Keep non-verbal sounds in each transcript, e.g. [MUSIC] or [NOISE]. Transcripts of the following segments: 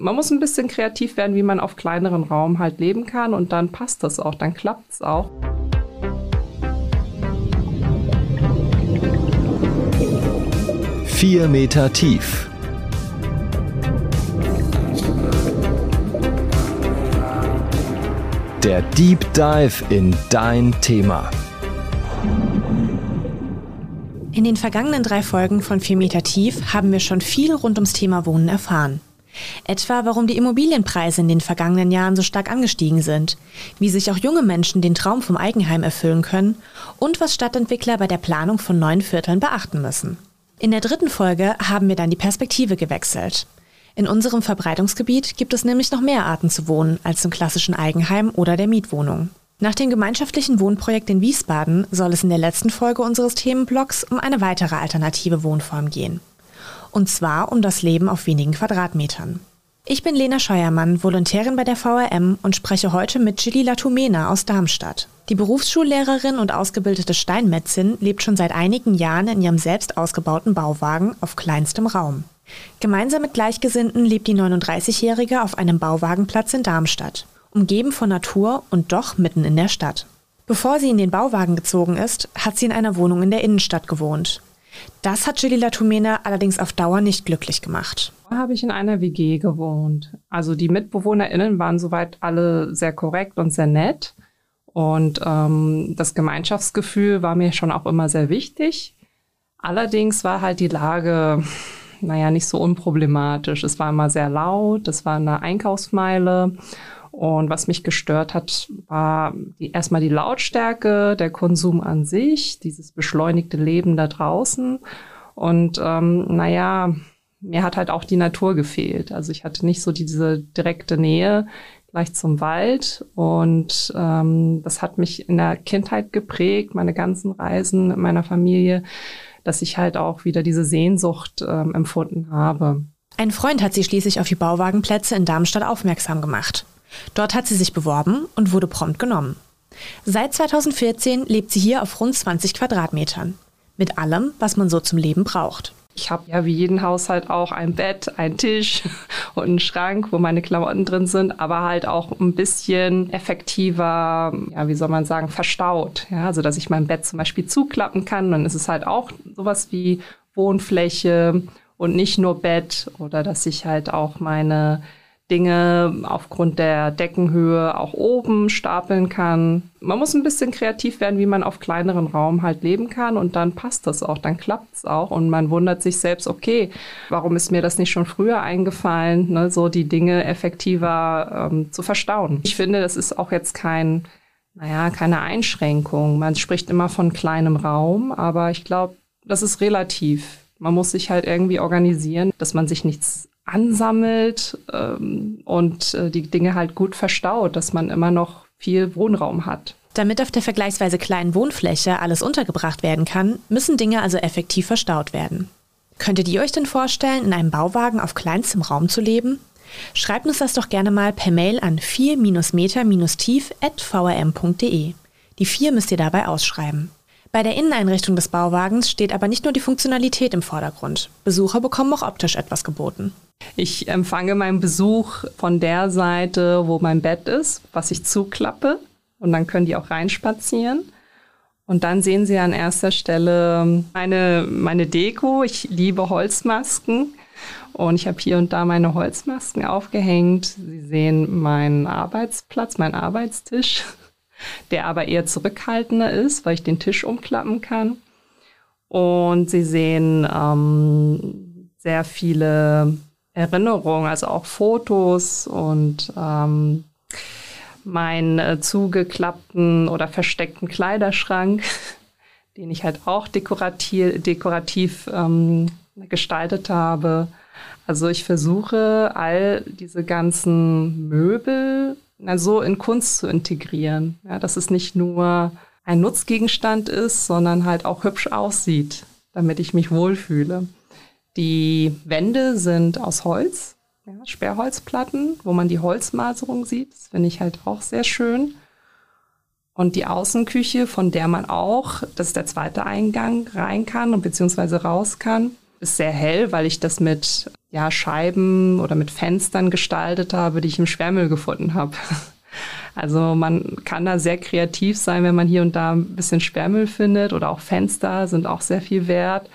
man muss ein bisschen kreativ werden, wie man auf kleineren Raum halt leben kann und dann passt das auch, dann klappt es auch. Vier Meter tief. Der Deep Dive in dein Thema. In den vergangenen drei Folgen von 4 Meter tief haben wir schon viel rund ums Thema Wohnen erfahren. Etwa, warum die Immobilienpreise in den vergangenen Jahren so stark angestiegen sind, wie sich auch junge Menschen den Traum vom Eigenheim erfüllen können und was Stadtentwickler bei der Planung von neuen Vierteln beachten müssen. In der dritten Folge haben wir dann die Perspektive gewechselt. In unserem Verbreitungsgebiet gibt es nämlich noch mehr Arten zu wohnen als im klassischen Eigenheim oder der Mietwohnung. Nach dem gemeinschaftlichen Wohnprojekt in Wiesbaden soll es in der letzten Folge unseres Themenblocks um eine weitere alternative Wohnform gehen. Und zwar um das Leben auf wenigen Quadratmetern. Ich bin Lena Scheuermann, Volontärin bei der VRM und spreche heute mit Gilly Latumena aus Darmstadt. Die Berufsschullehrerin und ausgebildete Steinmetzin lebt schon seit einigen Jahren in ihrem selbst ausgebauten Bauwagen auf kleinstem Raum. Gemeinsam mit Gleichgesinnten lebt die 39-Jährige auf einem Bauwagenplatz in Darmstadt, umgeben von Natur und doch mitten in der Stadt. Bevor sie in den Bauwagen gezogen ist, hat sie in einer Wohnung in der Innenstadt gewohnt. Das hat Gilly Latumena allerdings auf Dauer nicht glücklich gemacht. Da habe ich in einer WG gewohnt. Also die MitbewohnerInnen waren soweit alle sehr korrekt und sehr nett. Und ähm, das Gemeinschaftsgefühl war mir schon auch immer sehr wichtig. Allerdings war halt die Lage, naja, nicht so unproblematisch. Es war immer sehr laut, es war eine Einkaufsmeile. Und was mich gestört hat, war die, erstmal die Lautstärke, der Konsum an sich, dieses beschleunigte Leben da draußen. Und ähm, naja, mir hat halt auch die Natur gefehlt. Also ich hatte nicht so diese direkte Nähe gleich zum Wald. Und ähm, das hat mich in der Kindheit geprägt, meine ganzen Reisen mit meiner Familie, dass ich halt auch wieder diese Sehnsucht ähm, empfunden habe. Ein Freund hat sie schließlich auf die Bauwagenplätze in Darmstadt aufmerksam gemacht. Dort hat sie sich beworben und wurde prompt genommen. Seit 2014 lebt sie hier auf rund 20 Quadratmetern. Mit allem, was man so zum Leben braucht. Ich habe ja wie jeden Haushalt auch ein Bett, einen Tisch [LAUGHS] und einen Schrank, wo meine Klamotten drin sind, aber halt auch ein bisschen effektiver, ja, wie soll man sagen, verstaut. Ja, also dass ich mein Bett zum Beispiel zuklappen kann, dann ist es halt auch sowas wie Wohnfläche und nicht nur Bett oder dass ich halt auch meine Dinge aufgrund der Deckenhöhe auch oben stapeln kann. Man muss ein bisschen kreativ werden, wie man auf kleineren Raum halt leben kann und dann passt das auch, dann klappt es auch und man wundert sich selbst, okay, warum ist mir das nicht schon früher eingefallen, ne, so die Dinge effektiver ähm, zu verstauen. Ich finde, das ist auch jetzt kein, naja, keine Einschränkung. Man spricht immer von kleinem Raum, aber ich glaube, das ist relativ. Man muss sich halt irgendwie organisieren, dass man sich nichts ansammelt ähm, und äh, die Dinge halt gut verstaut, dass man immer noch viel Wohnraum hat. Damit auf der vergleichsweise kleinen Wohnfläche alles untergebracht werden kann, müssen Dinge also effektiv verstaut werden. Könntet ihr euch denn vorstellen, in einem Bauwagen auf kleinstem Raum zu leben? Schreibt uns das doch gerne mal per Mail an 4-meter-tief.vrm.de. Die 4 müsst ihr dabei ausschreiben. Bei der Inneneinrichtung des Bauwagens steht aber nicht nur die Funktionalität im Vordergrund. Besucher bekommen auch optisch etwas geboten. Ich empfange meinen Besuch von der Seite, wo mein Bett ist, was ich zuklappe. Und dann können die auch reinspazieren. Und dann sehen Sie an erster Stelle meine, meine Deko. Ich liebe Holzmasken. Und ich habe hier und da meine Holzmasken aufgehängt. Sie sehen meinen Arbeitsplatz, meinen Arbeitstisch, der aber eher zurückhaltender ist, weil ich den Tisch umklappen kann. Und Sie sehen ähm, sehr viele Erinnerungen, also auch Fotos und ähm, meinen äh, zugeklappten oder versteckten Kleiderschrank, [LAUGHS] den ich halt auch dekorativ, dekorativ ähm, gestaltet habe. Also ich versuche all diese ganzen Möbel na, so in Kunst zu integrieren, ja, dass es nicht nur ein Nutzgegenstand ist, sondern halt auch hübsch aussieht, damit ich mich wohlfühle. Die Wände sind aus Holz, ja, Sperrholzplatten, wo man die Holzmaserung sieht. Das finde ich halt auch sehr schön. Und die Außenküche, von der man auch, das ist der zweite Eingang, rein kann und beziehungsweise raus kann, ist sehr hell, weil ich das mit ja, Scheiben oder mit Fenstern gestaltet habe, die ich im Sperrmüll gefunden habe. [LAUGHS] Also man kann da sehr kreativ sein, wenn man hier und da ein bisschen Sperrmüll findet oder auch Fenster sind auch sehr viel wert,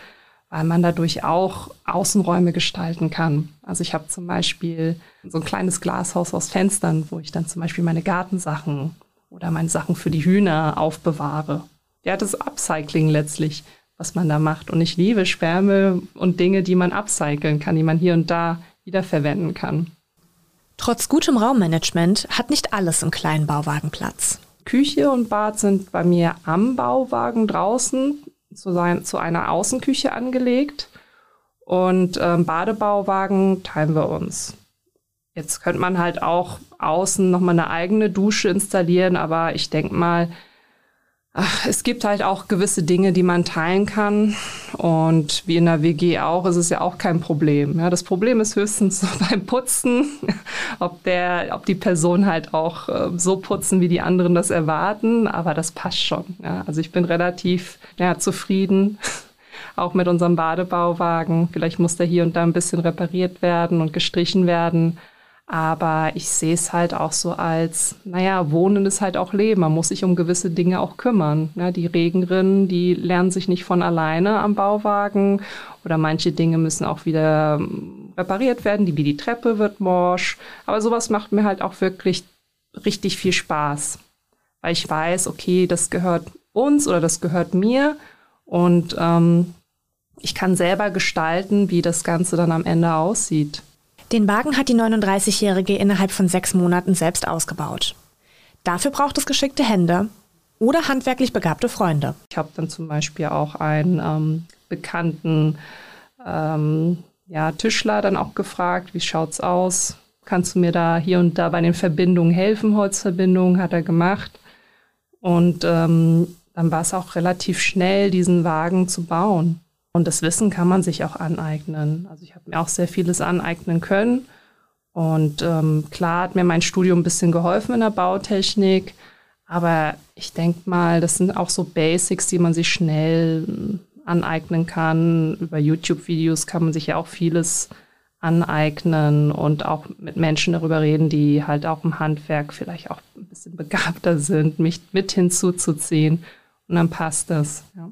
weil man dadurch auch Außenräume gestalten kann. Also ich habe zum Beispiel so ein kleines Glashaus aus Fenstern, wo ich dann zum Beispiel meine Gartensachen oder meine Sachen für die Hühner aufbewahre. Ja, das Upcycling letztlich, was man da macht. Und ich liebe Sperrmüll und Dinge, die man upcyclen kann, die man hier und da wiederverwenden kann. Trotz gutem Raummanagement hat nicht alles im kleinen Bauwagen Platz. Küche und Bad sind bei mir am Bauwagen draußen zu, sein, zu einer Außenküche angelegt. Und ähm, Badebauwagen teilen wir uns. Jetzt könnte man halt auch außen nochmal eine eigene Dusche installieren, aber ich denke mal, Ach, es gibt halt auch gewisse Dinge, die man teilen kann. Und wie in der WG auch, ist es ja auch kein Problem. Ja, das Problem ist höchstens [LAUGHS] beim Putzen, ob, der, ob die Person halt auch äh, so putzen, wie die anderen das erwarten. Aber das passt schon. Ja. Also ich bin relativ ja, zufrieden, [LAUGHS] auch mit unserem Badebauwagen. Vielleicht muss der hier und da ein bisschen repariert werden und gestrichen werden. Aber ich sehe es halt auch so als, naja, Wohnen ist halt auch Leben. Man muss sich um gewisse Dinge auch kümmern. Ja, die Regenrinnen, die lernen sich nicht von alleine am Bauwagen oder manche Dinge müssen auch wieder ähm, repariert werden, die, wie die Treppe wird morsch. Aber sowas macht mir halt auch wirklich richtig viel Spaß, weil ich weiß, okay, das gehört uns oder das gehört mir und ähm, ich kann selber gestalten, wie das Ganze dann am Ende aussieht. Den Wagen hat die 39-Jährige innerhalb von sechs Monaten selbst ausgebaut. Dafür braucht es geschickte Hände oder handwerklich begabte Freunde. Ich habe dann zum Beispiel auch einen ähm, bekannten ähm, ja, Tischler dann auch gefragt, wie schaut's aus? Kannst du mir da hier und da bei den Verbindungen helfen? Holzverbindungen hat er gemacht. Und ähm, dann war es auch relativ schnell, diesen Wagen zu bauen. Und das Wissen kann man sich auch aneignen. Also ich habe mir auch sehr vieles aneignen können. Und ähm, klar hat mir mein Studium ein bisschen geholfen in der Bautechnik. Aber ich denke mal, das sind auch so Basics, die man sich schnell hm, aneignen kann. Über YouTube-Videos kann man sich ja auch vieles aneignen und auch mit Menschen darüber reden, die halt auch im Handwerk vielleicht auch ein bisschen begabter sind, mich mit hinzuzuziehen. Und dann passt das. Ja.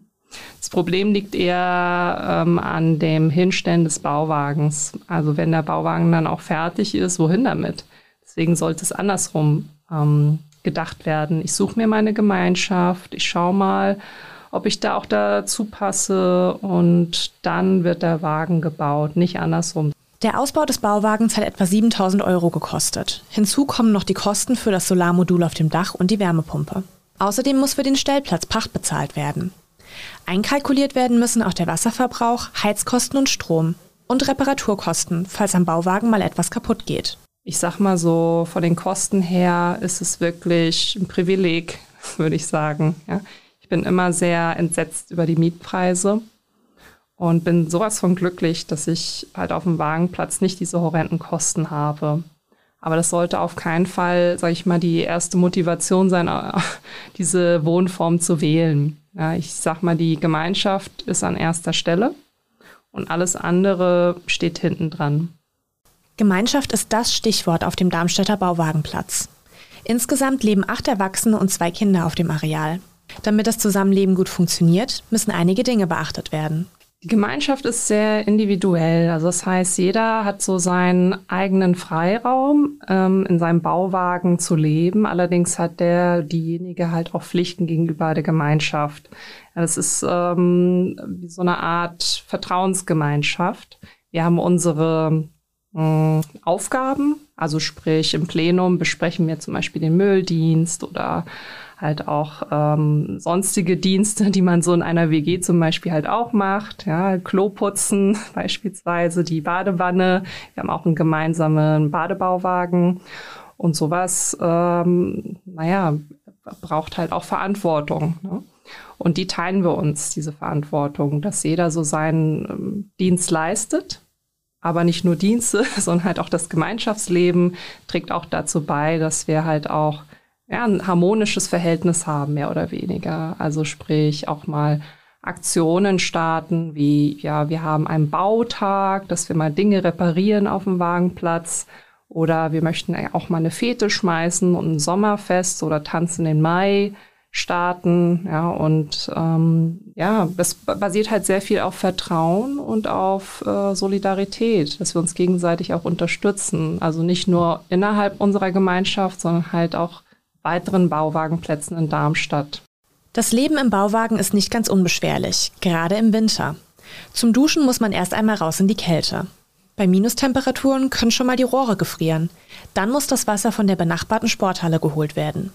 Das Problem liegt eher ähm, an dem Hinstellen des Bauwagens. Also wenn der Bauwagen dann auch fertig ist, wohin damit? Deswegen sollte es andersrum ähm, gedacht werden. Ich suche mir meine Gemeinschaft, ich schaue mal, ob ich da auch dazu passe und dann wird der Wagen gebaut, nicht andersrum. Der Ausbau des Bauwagens hat etwa 7000 Euro gekostet. Hinzu kommen noch die Kosten für das Solarmodul auf dem Dach und die Wärmepumpe. Außerdem muss für den Stellplatz Pacht bezahlt werden. Einkalkuliert werden müssen auch der Wasserverbrauch, Heizkosten und Strom und Reparaturkosten, falls am Bauwagen mal etwas kaputt geht. Ich sag mal so, von den Kosten her ist es wirklich ein Privileg, würde ich sagen. Ja. Ich bin immer sehr entsetzt über die Mietpreise und bin sowas von glücklich, dass ich halt auf dem Wagenplatz nicht diese horrenden Kosten habe. Aber das sollte auf keinen Fall, sage ich mal, die erste Motivation sein, [LAUGHS] diese Wohnform zu wählen. Ja, ich sag mal, die Gemeinschaft ist an erster Stelle und alles andere steht hinten dran. Gemeinschaft ist das Stichwort auf dem Darmstädter Bauwagenplatz. Insgesamt leben acht Erwachsene und zwei Kinder auf dem Areal. Damit das Zusammenleben gut funktioniert, müssen einige Dinge beachtet werden. Die Gemeinschaft ist sehr individuell. Also das heißt, jeder hat so seinen eigenen Freiraum, ähm, in seinem Bauwagen zu leben. Allerdings hat der, diejenige halt auch Pflichten gegenüber der Gemeinschaft. Ja, das ist ähm, so eine Art Vertrauensgemeinschaft. Wir haben unsere äh, Aufgaben, also sprich im Plenum besprechen wir zum Beispiel den Mülldienst oder halt auch ähm, sonstige Dienste, die man so in einer WG zum Beispiel halt auch macht. Ja, Kloputzen [LAUGHS] beispielsweise, die Badewanne. Wir haben auch einen gemeinsamen Badebauwagen und sowas. Ähm, naja, braucht halt auch Verantwortung. Ne? Und die teilen wir uns, diese Verantwortung, dass jeder so seinen ähm, Dienst leistet. Aber nicht nur Dienste, [LAUGHS] sondern halt auch das Gemeinschaftsleben trägt auch dazu bei, dass wir halt auch ja, ein harmonisches Verhältnis haben, mehr oder weniger. Also sprich auch mal Aktionen starten, wie ja, wir haben einen Bautag, dass wir mal Dinge reparieren auf dem Wagenplatz oder wir möchten auch mal eine Fete schmeißen und ein Sommerfest oder Tanzen in Mai starten. Ja, und ähm, ja, das basiert halt sehr viel auf Vertrauen und auf äh, Solidarität, dass wir uns gegenseitig auch unterstützen. Also nicht nur innerhalb unserer Gemeinschaft, sondern halt auch weiteren Bauwagenplätzen in Darmstadt. Das Leben im Bauwagen ist nicht ganz unbeschwerlich, gerade im Winter. Zum Duschen muss man erst einmal raus in die Kälte. Bei Minustemperaturen können schon mal die Rohre gefrieren. Dann muss das Wasser von der benachbarten Sporthalle geholt werden.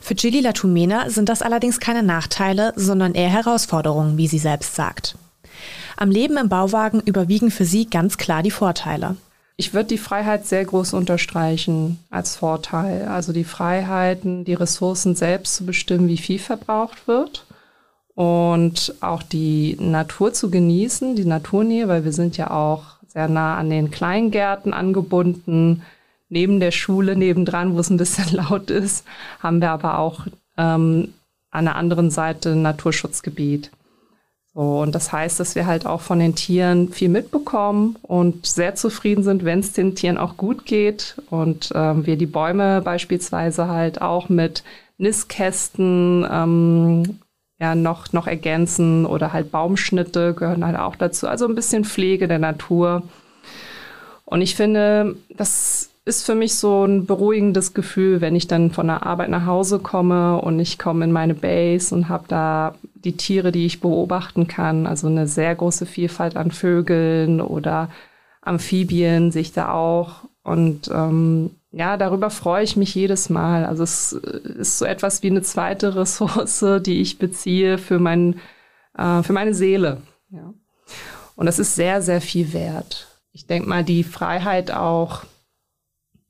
Für Gilly Latumena sind das allerdings keine Nachteile, sondern eher Herausforderungen, wie sie selbst sagt. Am Leben im Bauwagen überwiegen für sie ganz klar die Vorteile. Ich würde die Freiheit sehr groß unterstreichen als Vorteil. Also die Freiheiten, die Ressourcen selbst zu bestimmen, wie viel verbraucht wird. Und auch die Natur zu genießen, die Naturnähe, weil wir sind ja auch sehr nah an den Kleingärten angebunden. Neben der Schule, nebendran, wo es ein bisschen [LAUGHS] laut ist, haben wir aber auch ähm, an der anderen Seite ein Naturschutzgebiet. So, und das heißt, dass wir halt auch von den Tieren viel mitbekommen und sehr zufrieden sind, wenn es den Tieren auch gut geht. Und ähm, wir die Bäume beispielsweise halt auch mit Nistkästen ähm, ja, noch, noch ergänzen oder halt Baumschnitte gehören halt auch dazu. Also ein bisschen Pflege der Natur. Und ich finde, das ist für mich so ein beruhigendes Gefühl, wenn ich dann von der Arbeit nach Hause komme und ich komme in meine Base und habe da die Tiere, die ich beobachten kann. Also eine sehr große Vielfalt an Vögeln oder Amphibien sehe ich da auch. Und ähm, ja, darüber freue ich mich jedes Mal. Also es ist so etwas wie eine zweite Ressource, [LAUGHS] die ich beziehe für, mein, äh, für meine Seele. Ja. Und das ist sehr, sehr viel wert. Ich denke mal, die Freiheit auch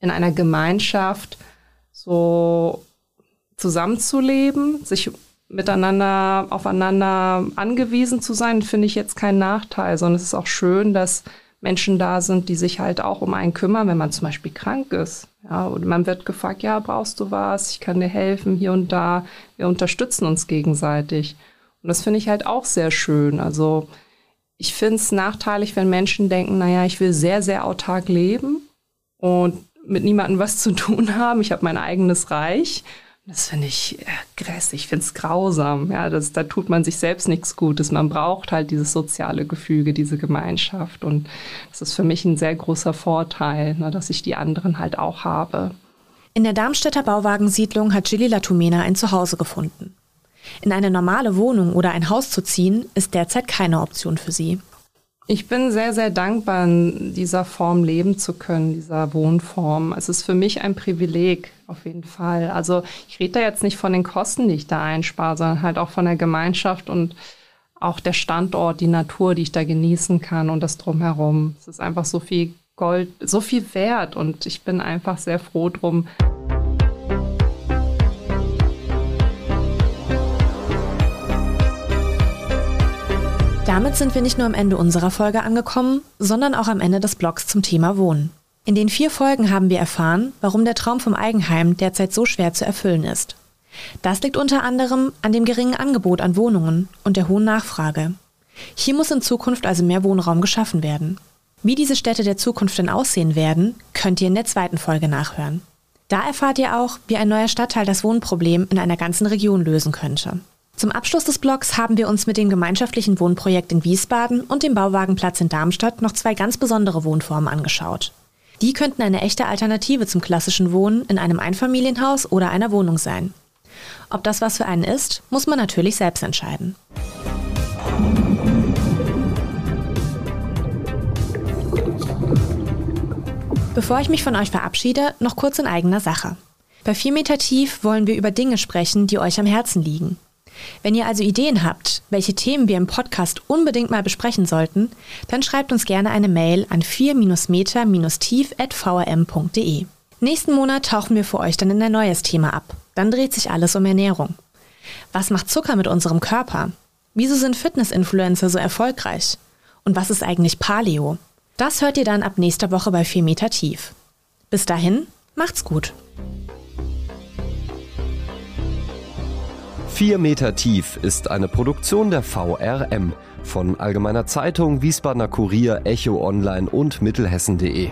in einer Gemeinschaft so zusammenzuleben, sich miteinander aufeinander angewiesen zu sein, finde ich jetzt keinen Nachteil, sondern es ist auch schön, dass Menschen da sind, die sich halt auch um einen kümmern, wenn man zum Beispiel krank ist. Ja, und man wird gefragt, ja, brauchst du was? Ich kann dir helfen hier und da. Wir unterstützen uns gegenseitig. Und das finde ich halt auch sehr schön. Also ich finde es nachteilig, wenn Menschen denken, naja, ich will sehr, sehr autark leben und mit niemandem was zu tun haben. Ich habe mein eigenes Reich. Das finde ich äh, grässlich, ich finde es grausam. Ja, das, da tut man sich selbst nichts Gutes. Man braucht halt dieses soziale Gefüge, diese Gemeinschaft. Und das ist für mich ein sehr großer Vorteil, ne, dass ich die anderen halt auch habe. In der Darmstädter Bauwagensiedlung hat Gilly Latumena ein Zuhause gefunden. In eine normale Wohnung oder ein Haus zu ziehen, ist derzeit keine Option für sie. Ich bin sehr, sehr dankbar, in dieser Form leben zu können, dieser Wohnform. Es ist für mich ein Privileg, auf jeden Fall. Also ich rede da jetzt nicht von den Kosten, die ich da einspare, sondern halt auch von der Gemeinschaft und auch der Standort, die Natur, die ich da genießen kann und das drumherum. Es ist einfach so viel Gold, so viel wert und ich bin einfach sehr froh drum. Damit sind wir nicht nur am Ende unserer Folge angekommen, sondern auch am Ende des Blogs zum Thema Wohnen. In den vier Folgen haben wir erfahren, warum der Traum vom Eigenheim derzeit so schwer zu erfüllen ist. Das liegt unter anderem an dem geringen Angebot an Wohnungen und der hohen Nachfrage. Hier muss in Zukunft also mehr Wohnraum geschaffen werden. Wie diese Städte der Zukunft denn aussehen werden, könnt ihr in der zweiten Folge nachhören. Da erfahrt ihr auch, wie ein neuer Stadtteil das Wohnproblem in einer ganzen Region lösen könnte. Zum Abschluss des Blogs haben wir uns mit dem gemeinschaftlichen Wohnprojekt in Wiesbaden und dem Bauwagenplatz in Darmstadt noch zwei ganz besondere Wohnformen angeschaut. Die könnten eine echte Alternative zum klassischen Wohnen in einem Einfamilienhaus oder einer Wohnung sein. Ob das was für einen ist, muss man natürlich selbst entscheiden. Bevor ich mich von euch verabschiede, noch kurz in eigener Sache. Bei 4 Meter Tief wollen wir über Dinge sprechen, die euch am Herzen liegen. Wenn ihr also Ideen habt, welche Themen wir im Podcast unbedingt mal besprechen sollten, dann schreibt uns gerne eine Mail an 4-meter-tief.vrm.de. Nächsten Monat tauchen wir für euch dann in ein neues Thema ab. Dann dreht sich alles um Ernährung. Was macht Zucker mit unserem Körper? Wieso sind Fitness-Influencer so erfolgreich? Und was ist eigentlich Paleo? Das hört ihr dann ab nächster Woche bei 4 Meter Tief. Bis dahin, macht's gut. 4 Meter tief ist eine Produktion der VRM von Allgemeiner Zeitung, Wiesbadener Kurier, Echo Online und Mittelhessen.de.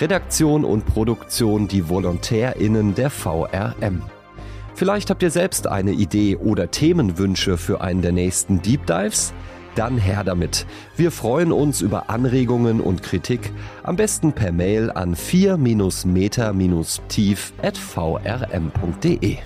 Redaktion und Produktion die VolontärInnen der VRM. Vielleicht habt ihr selbst eine Idee oder Themenwünsche für einen der nächsten Deep Dives? Dann her damit. Wir freuen uns über Anregungen und Kritik, am besten per Mail an 4-meter-tief at vrm.de.